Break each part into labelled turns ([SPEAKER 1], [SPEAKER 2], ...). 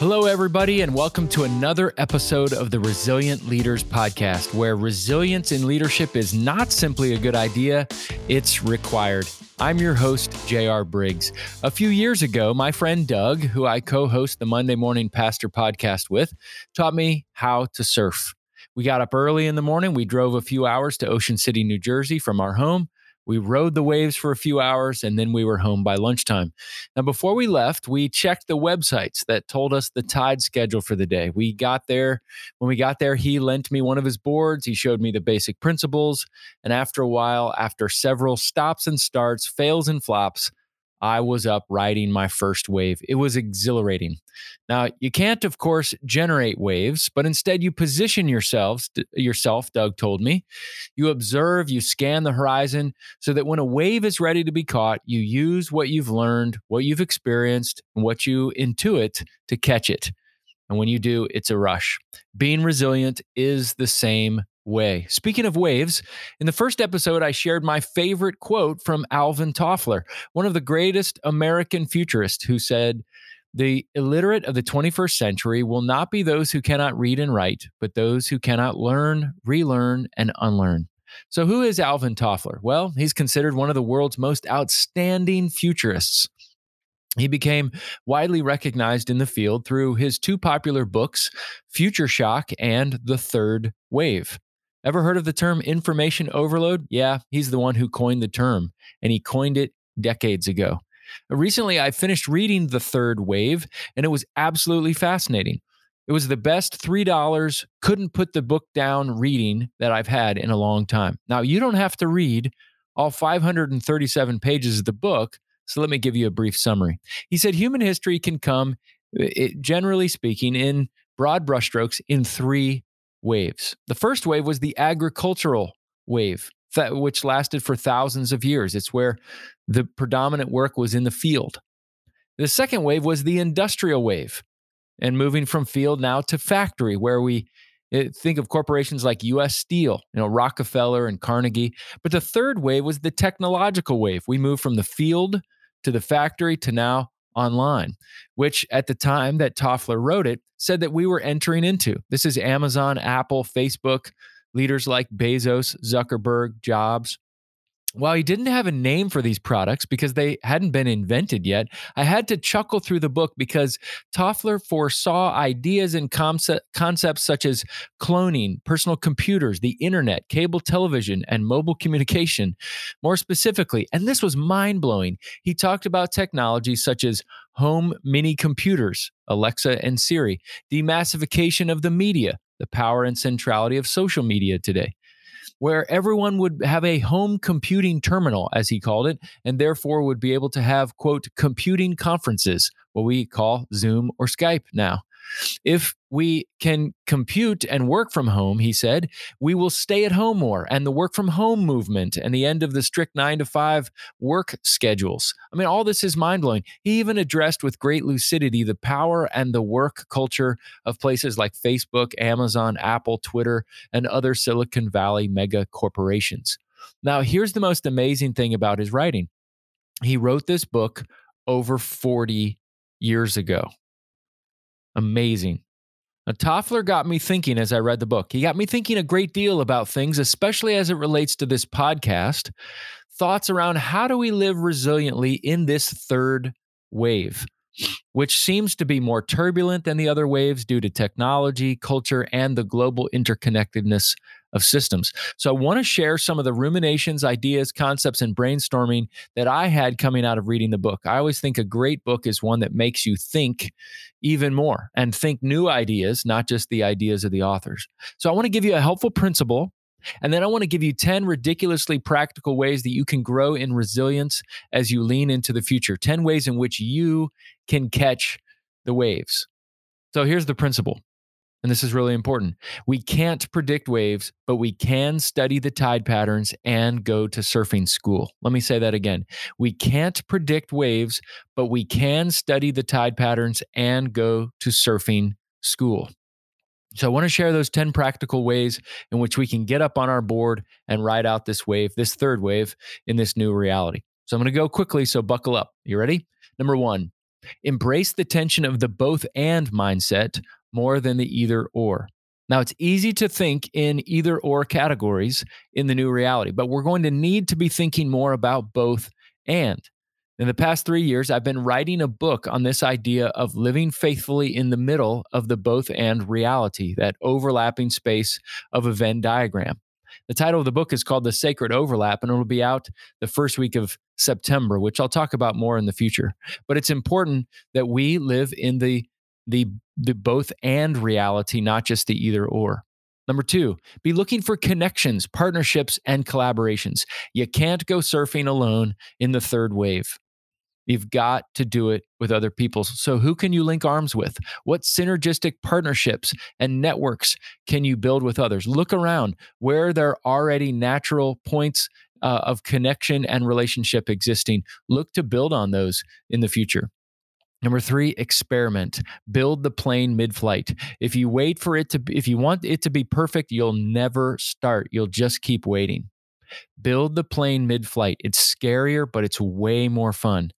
[SPEAKER 1] Hello, everybody, and welcome to another episode of the Resilient Leaders Podcast, where resilience in leadership is not simply a good idea, it's required. I'm your host, J.R. Briggs. A few years ago, my friend Doug, who I co host the Monday Morning Pastor podcast with, taught me how to surf. We got up early in the morning. We drove a few hours to Ocean City, New Jersey from our home. We rode the waves for a few hours and then we were home by lunchtime. Now, before we left, we checked the websites that told us the tide schedule for the day. We got there. When we got there, he lent me one of his boards. He showed me the basic principles. And after a while, after several stops and starts, fails and flops, I was up riding my first wave. It was exhilarating. Now, you can't, of course, generate waves, but instead you position yourselves, yourself, Doug told me. You observe, you scan the horizon so that when a wave is ready to be caught, you use what you've learned, what you've experienced, and what you intuit to catch it. And when you do, it's a rush. Being resilient is the same way. Speaking of waves, in the first episode, I shared my favorite quote from Alvin Toffler, one of the greatest American futurists, who said, The illiterate of the 21st century will not be those who cannot read and write, but those who cannot learn, relearn, and unlearn. So, who is Alvin Toffler? Well, he's considered one of the world's most outstanding futurists. He became widely recognized in the field through his two popular books, Future Shock and The Third Wave. Ever heard of the term information overload? Yeah, he's the one who coined the term, and he coined it decades ago. Recently, I finished reading The Third Wave, and it was absolutely fascinating. It was the best $3, couldn't put the book down reading that I've had in a long time. Now, you don't have to read all 537 pages of the book, so let me give you a brief summary. He said human history can come, it, generally speaking, in broad brushstrokes, in three waves. The first wave was the agricultural wave, which lasted for thousands of years. It's where the predominant work was in the field. The second wave was the industrial wave, and moving from field now to factory, where we think of corporations like US Steel, you know, Rockefeller and Carnegie. But the third wave was the technological wave. We moved from the field to the factory to now online, which at the time that Toffler wrote it said that we were entering into. This is Amazon, Apple, Facebook, leaders like Bezos, Zuckerberg, Jobs. While he didn't have a name for these products because they hadn't been invented yet, I had to chuckle through the book because Toffler foresaw ideas and concept, concepts such as cloning, personal computers, the internet, cable television, and mobile communication. More specifically, and this was mind blowing, he talked about technologies such as home mini computers, Alexa and Siri, demassification of the media, the power and centrality of social media today where everyone would have a home computing terminal, as he called it, and therefore would be able to have, quote, computing conferences, what we call Zoom or Skype now. If we can compute and work from home, he said, we will stay at home more and the work from home movement and the end of the strict nine to five work schedules. I mean, all this is mind blowing. He even addressed with great lucidity the power and the work culture of places like Facebook, Amazon, Apple, Twitter, and other Silicon Valley mega corporations. Now, here's the most amazing thing about his writing he wrote this book over 40 years ago. Amazing. Now, Toffler got me thinking as I read the book. He got me thinking a great deal about things, especially as it relates to this podcast. Thoughts around how do we live resiliently in this third wave, which seems to be more turbulent than the other waves due to technology, culture, and the global interconnectedness of systems. So I want to share some of the ruminations, ideas, concepts, and brainstorming that I had coming out of reading the book. I always think a great book is one that makes you think even more and think new ideas, not just the ideas of the authors. So I want to give you a helpful principle. And then I want to give you 10 ridiculously practical ways that you can grow in resilience as you lean into the future. 10 ways in which you can catch the waves. So here's the principle and this is really important. We can't predict waves, but we can study the tide patterns and go to surfing school. Let me say that again. We can't predict waves, but we can study the tide patterns and go to surfing school. So, I want to share those 10 practical ways in which we can get up on our board and ride out this wave, this third wave in this new reality. So, I'm going to go quickly, so buckle up. You ready? Number one, Embrace the tension of the both and mindset more than the either or. Now, it's easy to think in either or categories in the new reality, but we're going to need to be thinking more about both and. In the past three years, I've been writing a book on this idea of living faithfully in the middle of the both and reality, that overlapping space of a Venn diagram. The title of the book is called The Sacred Overlap, and it'll be out the first week of September, which I'll talk about more in the future. But it's important that we live in the the the both and reality, not just the either or. Number two, be looking for connections, partnerships, and collaborations. You can't go surfing alone in the third wave. You've got to do it with other people. So, who can you link arms with? What synergistic partnerships and networks can you build with others? Look around where there are already natural points uh, of connection and relationship existing. Look to build on those in the future. Number three, experiment. Build the plane mid flight. If you wait for it to, if you want it to be perfect, you'll never start. You'll just keep waiting. Build the plane mid flight. It's scarier, but it's way more fun.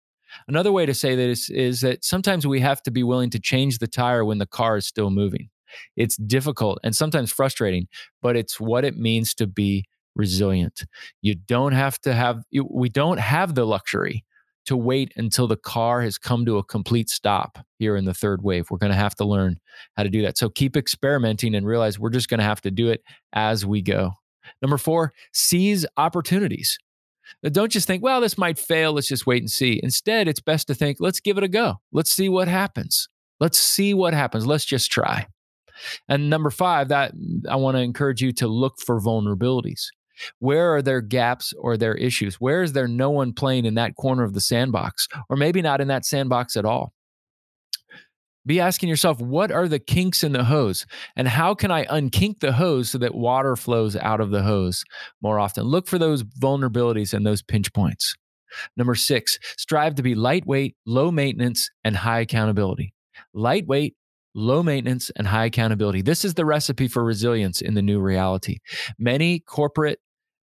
[SPEAKER 1] Another way to say this is that sometimes we have to be willing to change the tire when the car is still moving. It's difficult and sometimes frustrating, but it's what it means to be resilient. You don't have to have, we don't have the luxury to wait until the car has come to a complete stop here in the third wave. We're going to have to learn how to do that. So keep experimenting and realize we're just going to have to do it as we go. Number four, seize opportunities. Don't just think, well, this might fail. Let's just wait and see. Instead, it's best to think, let's give it a go. Let's see what happens. Let's see what happens. Let's just try. And number five, that mm, I want to encourage you to look for vulnerabilities. Where are there gaps or there issues? Where is there no one playing in that corner of the sandbox, or maybe not in that sandbox at all? Be asking yourself, what are the kinks in the hose? And how can I unkink the hose so that water flows out of the hose more often? Look for those vulnerabilities and those pinch points. Number six, strive to be lightweight, low maintenance, and high accountability. Lightweight, low maintenance, and high accountability. This is the recipe for resilience in the new reality. Many corporate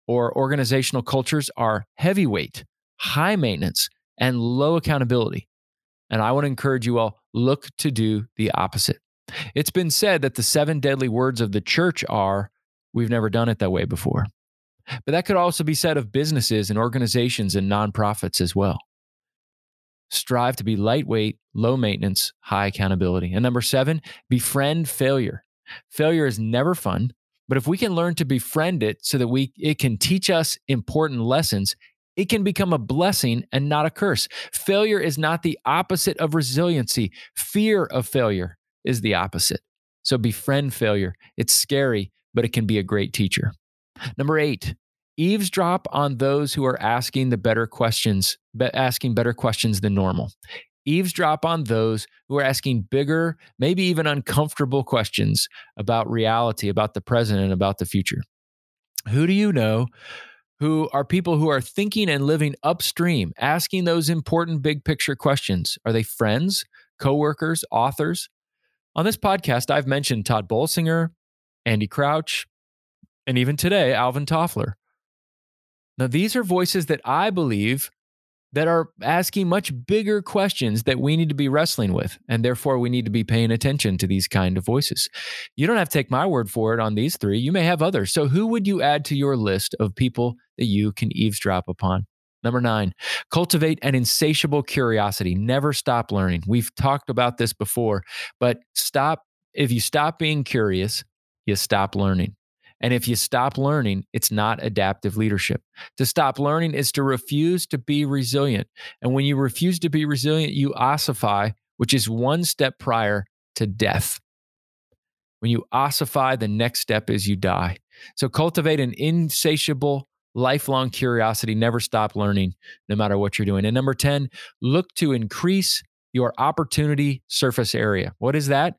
[SPEAKER 1] or organizational cultures are heavyweight, high maintenance, and low accountability. And I want to encourage you all look to do the opposite. It's been said that the seven deadly words of the church are, we've never done it that way before. But that could also be said of businesses and organizations and nonprofits as well. Strive to be lightweight, low maintenance, high accountability. And number seven, befriend failure. Failure is never fun, but if we can learn to befriend it so that we it can teach us important lessons, it can become a blessing and not a curse. Failure is not the opposite of resiliency. Fear of failure is the opposite. So befriend failure. It's scary, but it can be a great teacher. Number eight, eavesdrop on those who are asking the better questions, asking better questions than normal. Eavesdrop on those who are asking bigger, maybe even uncomfortable questions about reality, about the present, and about the future. Who do you know who are people who are thinking and living upstream, asking those important big picture questions. Are they friends, coworkers, authors? On this podcast, I've mentioned Tod Bolsinger, Andy Crouch, and even today, Alvin Toffler. Now, these are voices that I believe that are asking much bigger questions that we need to be wrestling with and therefore we need to be paying attention to these kind of voices you don't have to take my word for it on these three you may have others so who would you add to your list of people that you can eavesdrop upon Number nine, cultivate an insatiable curiosity. Never stop learning. We've talked about this before, but stop. If you stop being curious, you stop learning. And if you stop learning, it's not adaptive leadership. To stop learning is to refuse to be resilient. And when you refuse to be resilient, you ossify, which is one step prior to death. When you ossify, the next step is you die. So cultivate an insatiable, lifelong curiosity. Never stop learning, no matter what you're doing. And number 10, look to increase your opportunity surface area. What is that?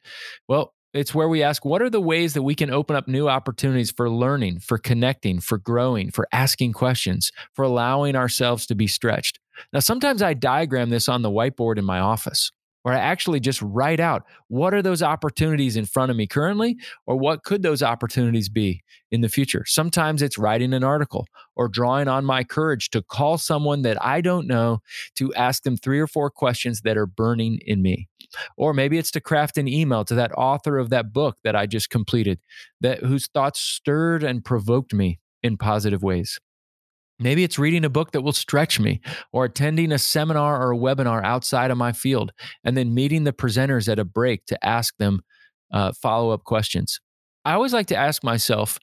[SPEAKER 1] Well, it's where we ask, what are the ways that we can open up new opportunities for learning, for connecting, for growing, for asking questions, for allowing ourselves to be stretched? Now, sometimes I diagram this on the whiteboard in my office, or I actually just write out what are those opportunities in front of me currently, or what could those opportunities be in the future. Sometimes it's writing an article or drawing on my courage to call someone that I don't know to ask them three or four questions that are burning in me. Or maybe it's to craft an email to that author of that book that I just completed, that whose thoughts stirred and provoked me in positive ways. Maybe it's reading a book that will stretch me, or attending a seminar or a webinar outside of my field, and then meeting the presenters at a break to ask them uh, follow up questions. I always like to ask myself,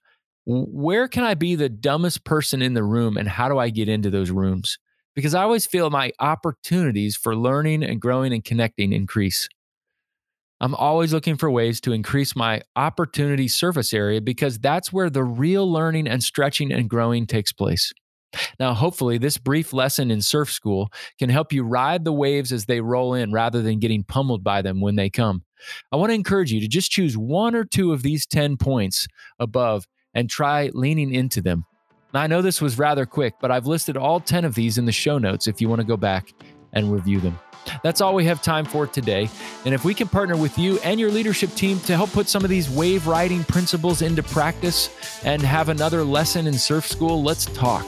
[SPEAKER 1] where can I be the dumbest person in the room, and how do I get into those rooms? Because I always feel my opportunities for learning and growing and connecting increase. I'm always looking for ways to increase my opportunity surface area because that's where the real learning and stretching and growing takes place. Now, hopefully, this brief lesson in surf school can help you ride the waves as they roll in rather than getting pummeled by them when they come. I want to encourage you to just choose one or two of these 10 points above and try leaning into them. Now, I know this was rather quick, but I've listed all 10 of these in the show notes if you want to go back and review them. That's all we have time for today. And if we can partner with you and your leadership team to help put some of these wave riding principles into practice and have another lesson in surf school, let's talk.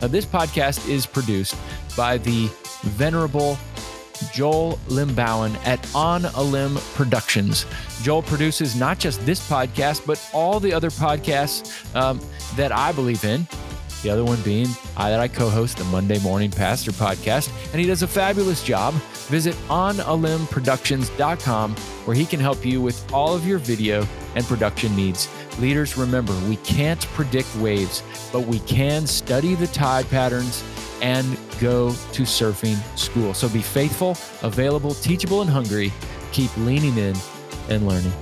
[SPEAKER 1] Now, this podcast is produced by the venerable Joel Limbauan at On a Limb Productions. Joel produces not just this podcast, but all the other podcasts um, that I believe in. The other one being I that I co-host the Monday Morning Pastor podcast, and he does a fabulous job. Visit onalimbproductions.com where he can help you with all of your video and production needs. Leaders, remember, we can't predict waves, but we can study the tide patterns and go to surfing school. So be faithful, available, teachable, and hungry. Keep leaning in and learning.